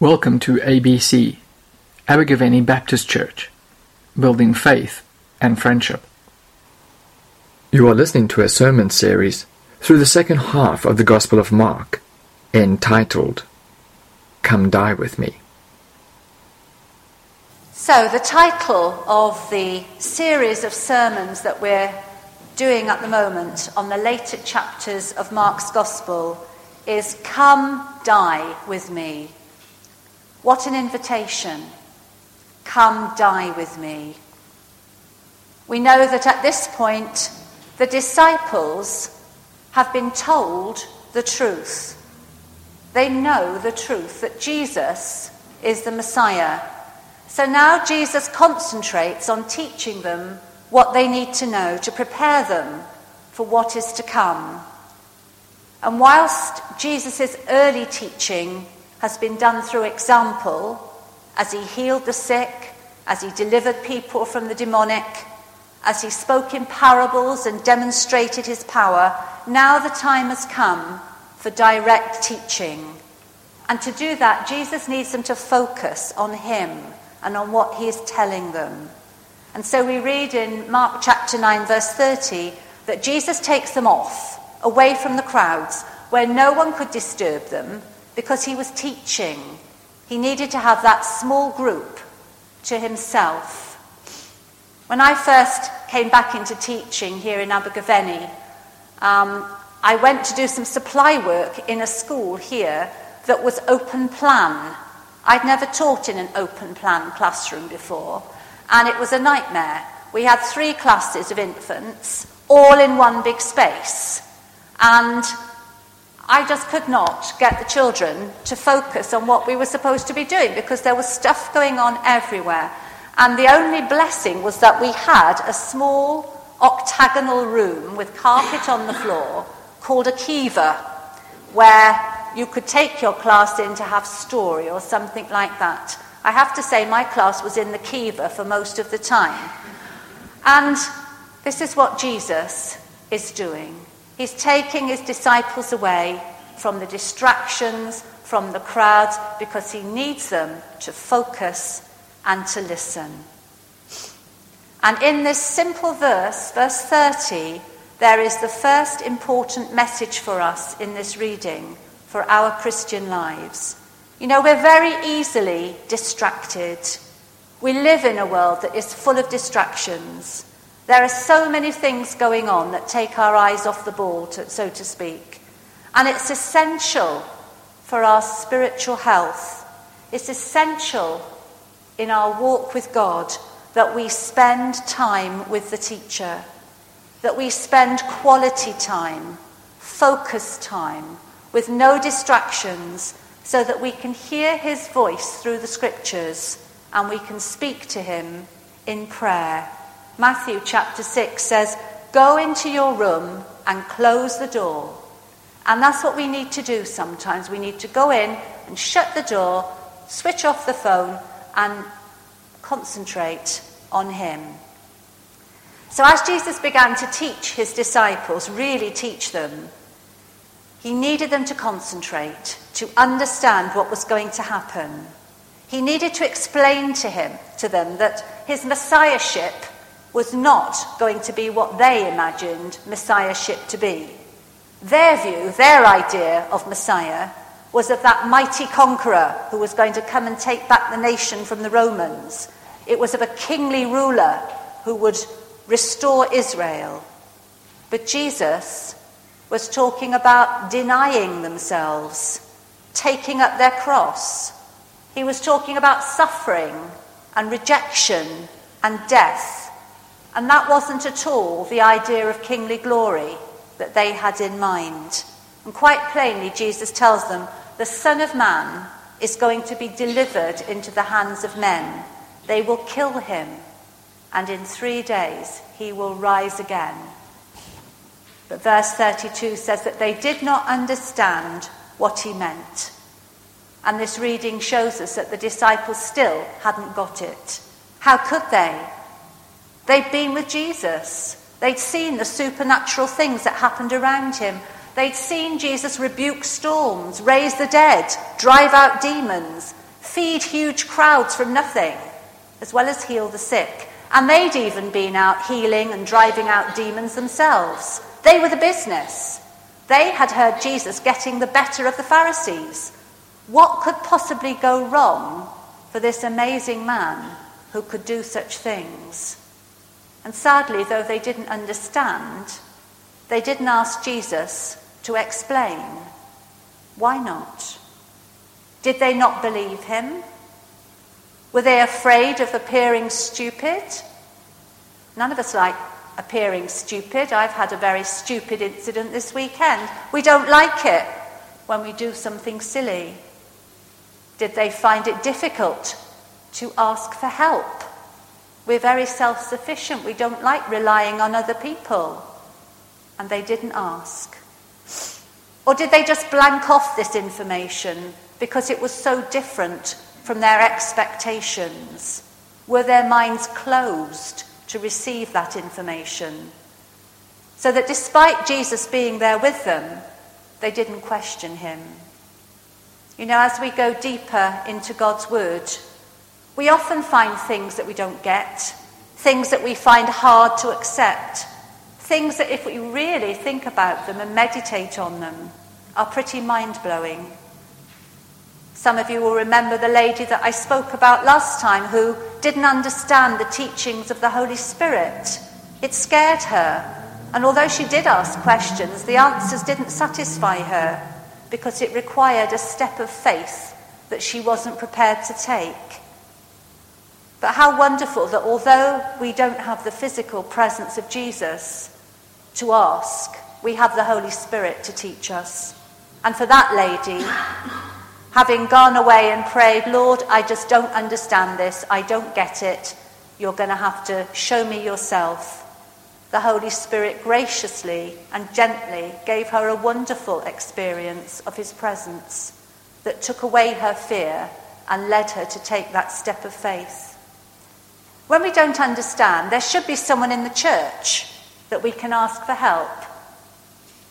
Welcome to ABC, Abergavenny Baptist Church, building faith and friendship. You are listening to a sermon series through the second half of the Gospel of Mark, entitled Come Die With Me. So, the title of the series of sermons that we're doing at the moment on the later chapters of Mark's Gospel is Come Die With Me. What an invitation. Come die with me. We know that at this point, the disciples have been told the truth. They know the truth that Jesus is the Messiah. So now Jesus concentrates on teaching them what they need to know to prepare them for what is to come. And whilst Jesus' early teaching has been done through example as he healed the sick, as he delivered people from the demonic, as he spoke in parables and demonstrated his power. Now the time has come for direct teaching. And to do that, Jesus needs them to focus on him and on what he is telling them. And so we read in Mark chapter 9, verse 30, that Jesus takes them off, away from the crowds, where no one could disturb them, because he was teaching. He needed to have that small group to himself. When I first came back into teaching here in Abergavenny, um, I went to do some supply work in a school here that was open plan. I'd never taught in an open plan classroom before, and it was a nightmare. We had three classes of infants, all in one big space. And I just could not get the children to focus on what we were supposed to be doing because there was stuff going on everywhere. And the only blessing was that we had a small octagonal room with carpet on the floor called a kiva, where you could take your class in to have story or something like that. I have to say, my class was in the kiva for most of the time. And this is what Jesus is doing. He's taking his disciples away from the distractions, from the crowds, because he needs them to focus and to listen. And in this simple verse, verse 30, there is the first important message for us in this reading for our Christian lives. You know, we're very easily distracted. We live in a world that is full of distractions. There are so many things going on that take our eyes off the ball, to, so to speak. And it's essential for our spiritual health. It's essential in our walk with God that we spend time with the teacher, that we spend quality time, focus time, with no distractions, so that we can hear his voice through the scriptures and we can speak to him in prayer. Matthew chapter 6 says, Go into your room and close the door. And that's what we need to do sometimes. We need to go in and shut the door, switch off the phone, and concentrate on Him. So, as Jesus began to teach his disciples, really teach them, he needed them to concentrate, to understand what was going to happen. He needed to explain to him, to them, that his messiahship was not going to be what they imagined Messiahship to be. Their view, their idea of Messiah, was of that mighty conqueror who was going to come and take back the nation from the Romans. It was of a kingly ruler who would restore Israel. But Jesus was talking about denying themselves, taking up their cross. He was talking about suffering and rejection and death. And that wasn't at all the idea of kingly glory that they had in mind. And quite plainly, Jesus tells them the Son of Man is going to be delivered into the hands of men. They will kill him, and in three days he will rise again. But verse 32 says that they did not understand what he meant. And this reading shows us that the disciples still hadn't got it. How could they? They'd been with Jesus. They'd seen the supernatural things that happened around him. They'd seen Jesus rebuke storms, raise the dead, drive out demons. feed huge crowds from nothing, as well as heal the sick. And they'd even been out healing and driving out demons themselves. They were the business. They had heard Jesus getting the better of the Pharisees. What could possibly go wrong for this amazing man who could do such things? And sadly, though they didn't understand, they didn't ask Jesus to explain. Why not? Did they not believe him? Were they afraid of appearing stupid? None of us like appearing stupid. I've had a very stupid incident this weekend. We don't like it when we do something silly. Did they find it difficult to ask for help? We're very self sufficient. We don't like relying on other people. And they didn't ask. Or did they just blank off this information because it was so different from their expectations? Were their minds closed to receive that information? So that despite Jesus being there with them, they didn't question him. You know, as we go deeper into God's Word, we often find things that we don't get, things that we find hard to accept, things that, if we really think about them and meditate on them, are pretty mind blowing. Some of you will remember the lady that I spoke about last time who didn't understand the teachings of the Holy Spirit. It scared her. And although she did ask questions, the answers didn't satisfy her because it required a step of faith that she wasn't prepared to take. But how wonderful that although we don't have the physical presence of Jesus to ask, we have the Holy Spirit to teach us. And for that lady, having gone away and prayed, Lord, I just don't understand this, I don't get it, you're going to have to show me yourself. The Holy Spirit graciously and gently gave her a wonderful experience of His presence that took away her fear and led her to take that step of faith. When we don't understand, there should be someone in the church that we can ask for help.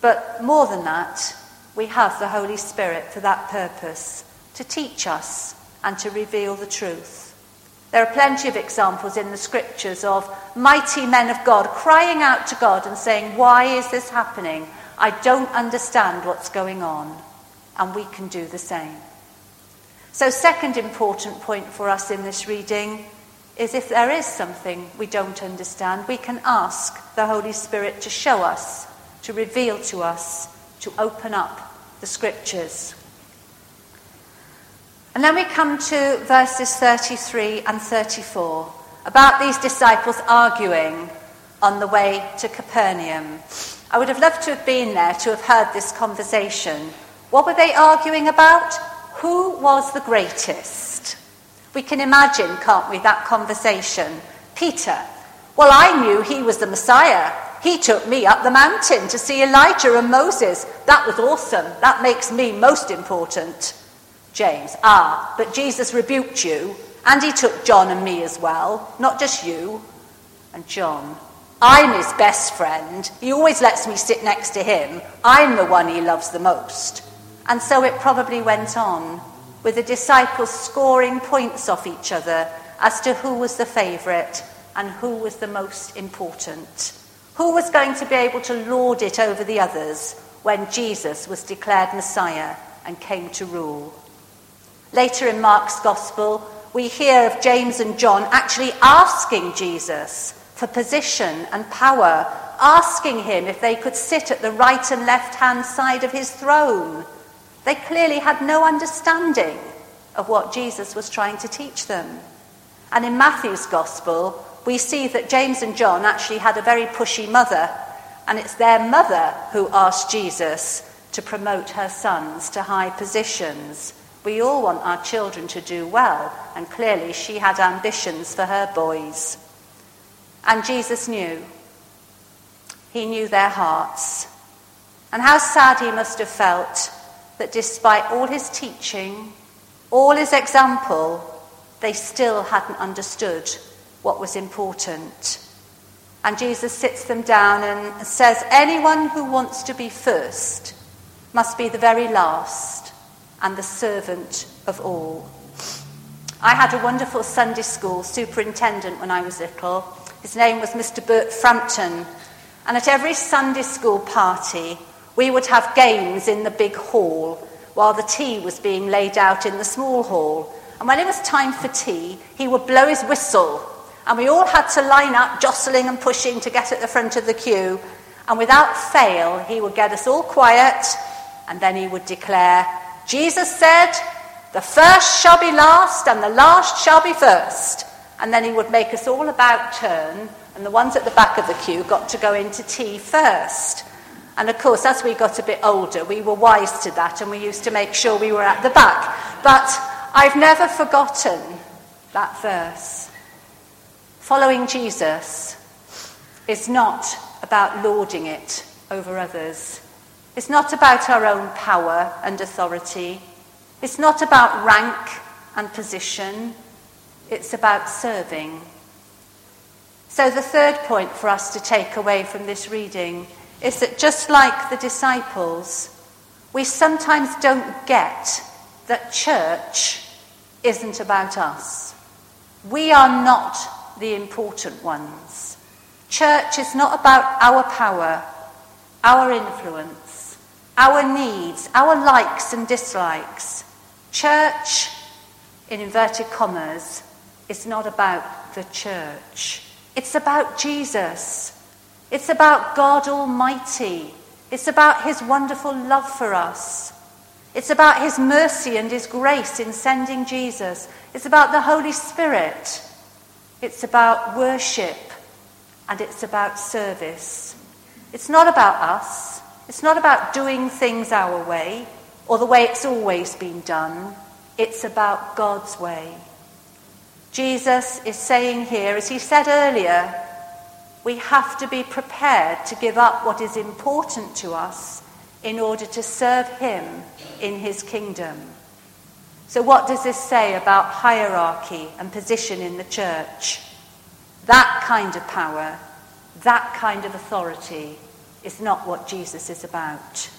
But more than that, we have the Holy Spirit for that purpose, to teach us and to reveal the truth. There are plenty of examples in the scriptures of mighty men of God crying out to God and saying, Why is this happening? I don't understand what's going on. And we can do the same. So, second important point for us in this reading is if there is something we don't understand, we can ask the Holy Spirit to show us, to reveal to us to open up the scriptures. And then we come to verses 33 and 34 about these disciples arguing on the way to Capernaum. I would have loved to have been there to have heard this conversation. What were they arguing about? Who was the greatest? We can imagine, can't we, that conversation. Peter, well, I knew he was the Messiah. He took me up the mountain to see Elijah and Moses. That was awesome. That makes me most important. James, ah, but Jesus rebuked you, and he took John and me as well, not just you. And John, I'm his best friend. He always lets me sit next to him. I'm the one he loves the most. And so it probably went on, with the disciples scoring points off each other as to who was the favourite and who was the most important. Who was going to be able to lord it over the others when Jesus was declared Messiah and came to rule? Later in Mark's Gospel, we hear of James and John actually asking Jesus for position and power, asking him if they could sit at the right and left hand side of his throne. They clearly had no understanding of what Jesus was trying to teach them. And in Matthew's Gospel, we see that James and John actually had a very pushy mother, and it's their mother who asked Jesus to promote her sons to high positions. We all want our children to do well, and clearly she had ambitions for her boys. And Jesus knew. He knew their hearts. And how sad he must have felt that despite all his teaching, all his example, they still hadn't understood what was important. And Jesus sits them down and says, Anyone who wants to be first must be the very last and the servant of all. I had a wonderful Sunday school superintendent when I was little. His name was Mr. Bert Frampton. And at every Sunday school party, we would have games in the big hall while the tea was being laid out in the small hall. And when it was time for tea, he would blow his whistle. And we all had to line up, jostling and pushing to get at the front of the queue. And without fail, he would get us all quiet. And then he would declare, Jesus said, the first shall be last, and the last shall be first. And then he would make us all about turn, and the ones at the back of the queue got to go into tea first. And of course, as we got a bit older, we were wise to that, and we used to make sure we were at the back. But I've never forgotten that verse. Following Jesus is not about lording it over others. It's not about our own power and authority. It's not about rank and position, it's about serving. So, the third point for us to take away from this reading is that just like the disciples, we sometimes don't get that church isn't about us. We are not the important ones. Church is not about our power, our influence, our needs, our likes and dislikes. Church, in inverted commas, is not about the church. It's about Jesus. It's about God Almighty. It's about His wonderful love for us. It's about His mercy and His grace in sending Jesus. It's about the Holy Spirit. It's about worship and it's about service. It's not about us. It's not about doing things our way or the way it's always been done. It's about God's way. Jesus is saying here, as he said earlier, we have to be prepared to give up what is important to us in order to serve him in his kingdom. So, what does this say about hierarchy and position in the church? That kind of power, that kind of authority is not what Jesus is about.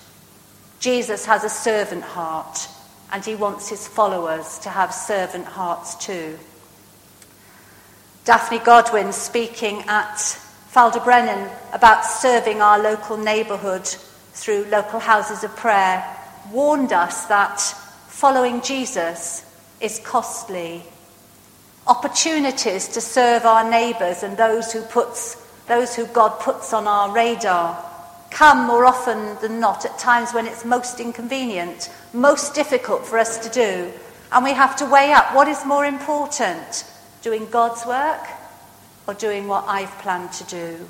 Jesus has a servant heart, and he wants his followers to have servant hearts too. Daphne Godwin, speaking at Faldebrennen about serving our local neighbourhood through local houses of prayer, warned us that following Jesus is costly. Opportunities to serve our neighbours and those who, puts, those who God puts on our radar come more often than not at times when it's most inconvenient, most difficult for us to do. And we have to weigh up what is more important doing God's work or doing what I've planned to do.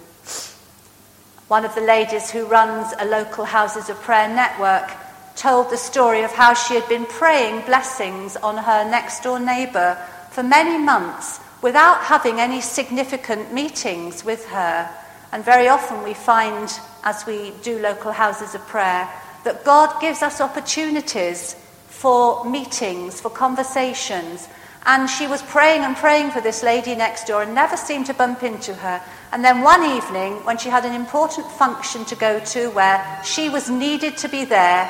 One of the ladies who runs a local Houses of Prayer network told the story of how she had been praying blessings on her next door neighbour for many months without having any significant meetings with her. And very often we find, as we do local houses of prayer, that God gives us opportunities for meetings, for conversations. And she was praying and praying for this lady next door and never seemed to bump into her. And then one evening, when she had an important function to go to where she was needed to be there,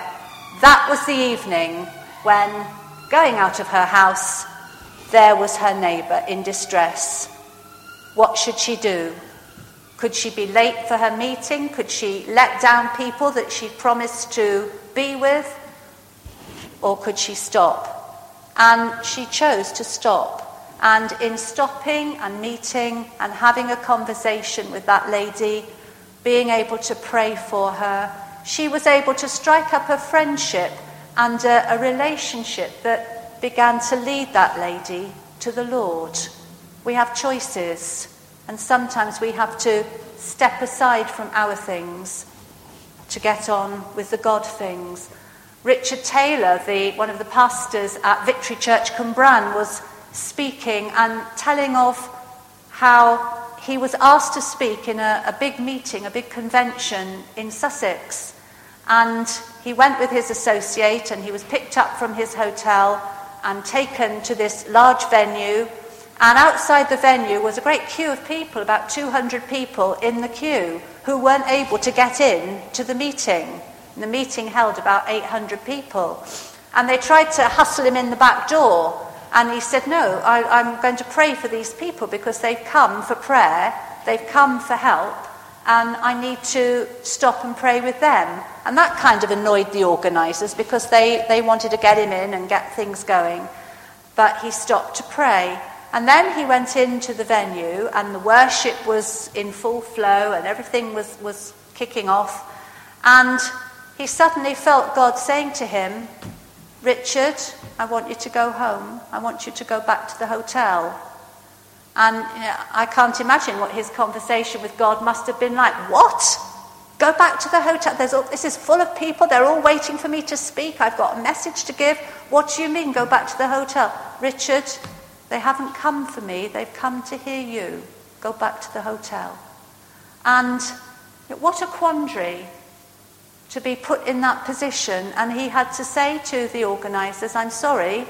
that was the evening when, going out of her house, there was her neighbour in distress. What should she do? Could she be late for her meeting? Could she let down people that she'd promised to be with? Or could she stop? And she chose to stop. And in stopping and meeting and having a conversation with that lady, being able to pray for her, she was able to strike up a friendship and a, a relationship that began to lead that lady to the Lord. We have choices. And sometimes we have to step aside from our things to get on with the God things. Richard Taylor, the, one of the pastors at Victory Church Cwmbran, was speaking and telling of how he was asked to speak in a, a big meeting, a big convention in Sussex. And he went with his associate and he was picked up from his hotel and taken to this large venue and outside the venue was a great queue of people, about 200 people in the queue, who weren't able to get in to the meeting. The meeting held about 800 people. And they tried to hustle him in the back door. And he said, No, I, am going to pray for these people because they've come for prayer, they've come for help, and I need to stop and pray with them. And that kind of annoyed the organisers because they, they wanted to get him in and get things going. But he stopped to pray. And then he went into the venue, and the worship was in full flow, and everything was, was kicking off. And he suddenly felt God saying to him, Richard, I want you to go home. I want you to go back to the hotel. And you know, I can't imagine what his conversation with God must have been like. What? Go back to the hotel. All, this is full of people. They're all waiting for me to speak. I've got a message to give. What do you mean, go back to the hotel? Richard, they haven't come for me. They've come to hear you. Go back to the hotel. And what a quandary to be put in that position. And he had to say to the organisers, I'm sorry,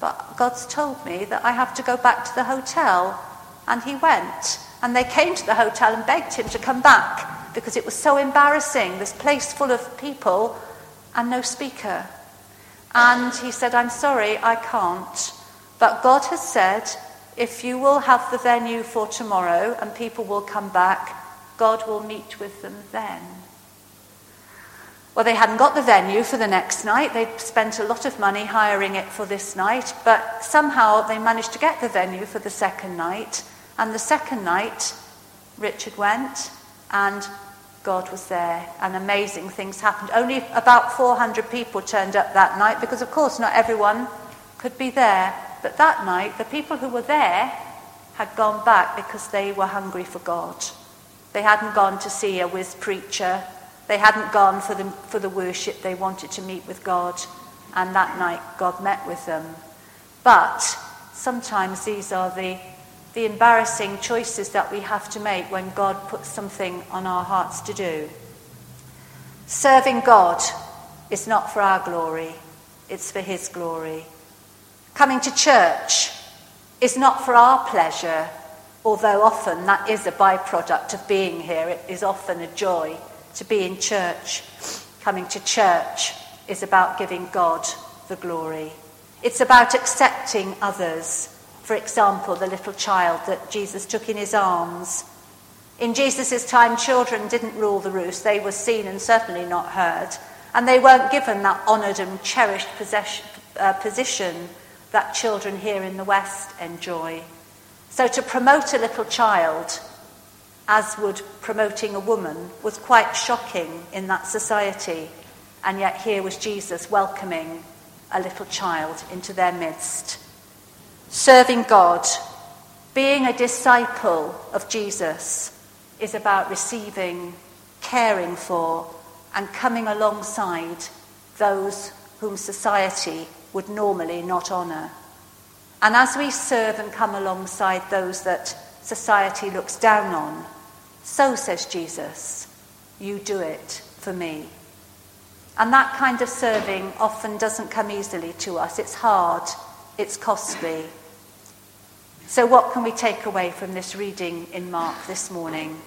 but God's told me that I have to go back to the hotel. And he went. And they came to the hotel and begged him to come back because it was so embarrassing. This place full of people and no speaker. And he said, I'm sorry, I can't. But God has said, if you will have the venue for tomorrow and people will come back, God will meet with them then. Well, they hadn't got the venue for the next night. They'd spent a lot of money hiring it for this night, but somehow they managed to get the venue for the second night. And the second night, Richard went, and God was there, and amazing things happened. Only about 400 people turned up that night because, of course, not everyone could be there. But that night, the people who were there had gone back because they were hungry for God. They hadn't gone to see a whiz preacher they hadn't gone for the, for the worship, they wanted to meet with God, and that night God met with them. But sometimes these are the, the embarrassing choices that we have to make when God puts something on our hearts to do. Serving God is not for our glory, it's for His glory. Coming to church is not for our pleasure, although often that is a byproduct of being here. It is often a joy to be in church. Coming to church is about giving God the glory. It's about accepting others. For example, the little child that Jesus took in his arms. In Jesus' time, children didn't rule the roost. They were seen and certainly not heard. And they weren't given that honoured and cherished uh, position that children here in the West enjoy. So to promote a little child as would promoting a woman, was quite shocking in that society. And yet here was Jesus welcoming a little child into their midst. Serving God, being a disciple of Jesus, is about receiving, caring for, and coming alongside those whom society would normally not honour. And as we serve and come alongside those that society looks down on, so, says Jesus, you do it for me. And that kind of serving often doesn't come easily to us. It's hard, it's costly. So, what can we take away from this reading in Mark this morning?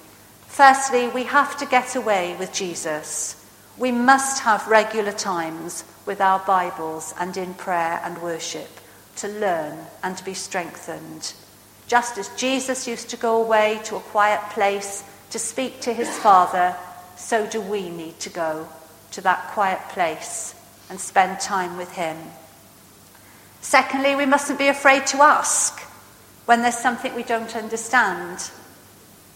Firstly, we have to get away with Jesus. We must have regular times with our Bibles and in prayer and worship to learn and to be strengthened. Just as Jesus used to go away to a quiet place to speak to his Father, so do we need to go to that quiet place and spend time with him. Secondly, we mustn't be afraid to ask when there's something we don't understand.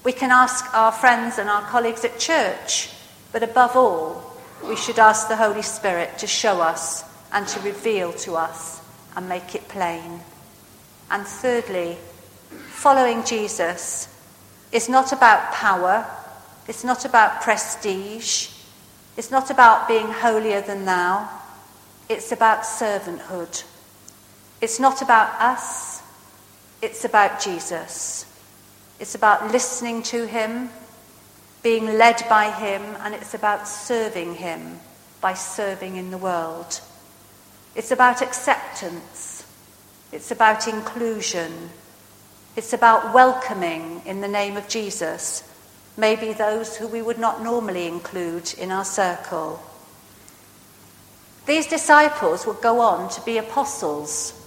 We can ask our friends and our colleagues at church, but above all, we should ask the Holy Spirit to show us and to reveal to us and make it plain. And thirdly, following Jesus is not about power, it's not about prestige, it's not about being holier than thou, it's about servanthood. It's not about us, it's about Jesus. It's about listening to him, being led by him, and it's about serving him by serving in the world. It's about acceptance, it's about inclusion. It's about welcoming in the name of Jesus, maybe those who we would not normally include in our circle. These disciples would go on to be apostles.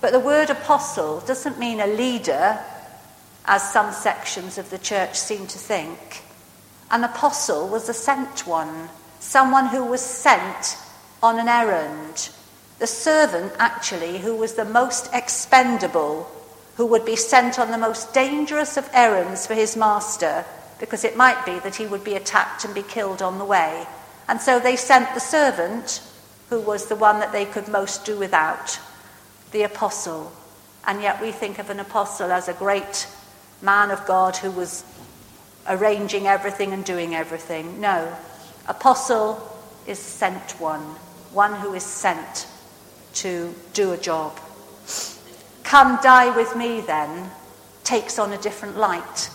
But the word apostle doesn't mean a leader, as some sections of the church seem to think. An apostle was a sent one, someone who was sent on an errand. The servant, actually, who was the most expendable, who would be sent on the most dangerous of errands for his master, because it might be that he would be attacked and be killed on the way. And so they sent the servant, who was the one that they could most do without, the apostle. And yet we think of an apostle as a great man of God who was arranging everything and doing everything. No, apostle is sent one, one who is sent to do a job. Come die with me then takes on a different light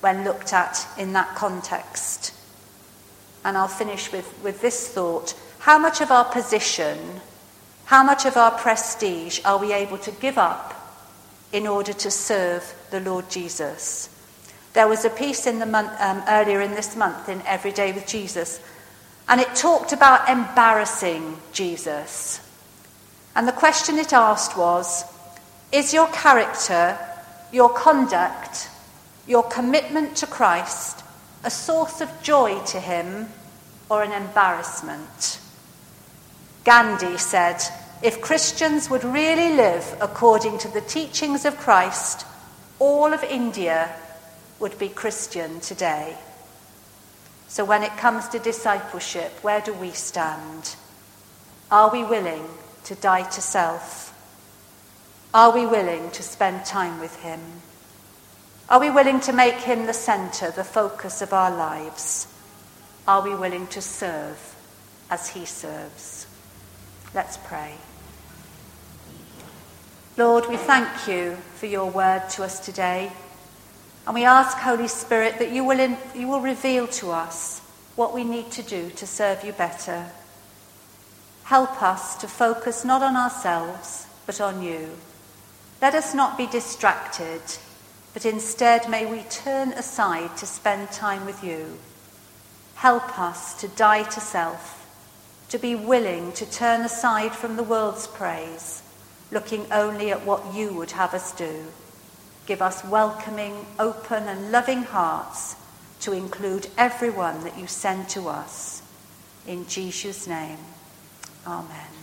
when looked at in that context. And I'll finish with, with this thought. How much of our position, how much of our prestige are we able to give up in order to serve the Lord Jesus? There was a piece in the month, um, earlier in this month in Every Day with Jesus, and it talked about embarrassing Jesus. And the question it asked was Is your character, your conduct, your commitment to Christ a source of joy to him or an embarrassment? Gandhi said, if Christians would really live according to the teachings of Christ, all of India would be Christian today. So when it comes to discipleship, where do we stand? Are we willing to die to self? Are we willing to spend time with Him? Are we willing to make Him the centre, the focus of our lives? Are we willing to serve as He serves? Let's pray. Lord, we thank you for your word to us today. And we ask, Holy Spirit, that you will, in, you will reveal to us what we need to do to serve you better. Help us to focus not on ourselves, but on you. Let us not be distracted but instead may we turn aside to spend time with you. Help us to die to self, to be willing to turn aside from the world's praise, looking only at what you would have us do. Give us welcoming, open, and loving hearts to include everyone that you send to us. In Jesus' name, amen.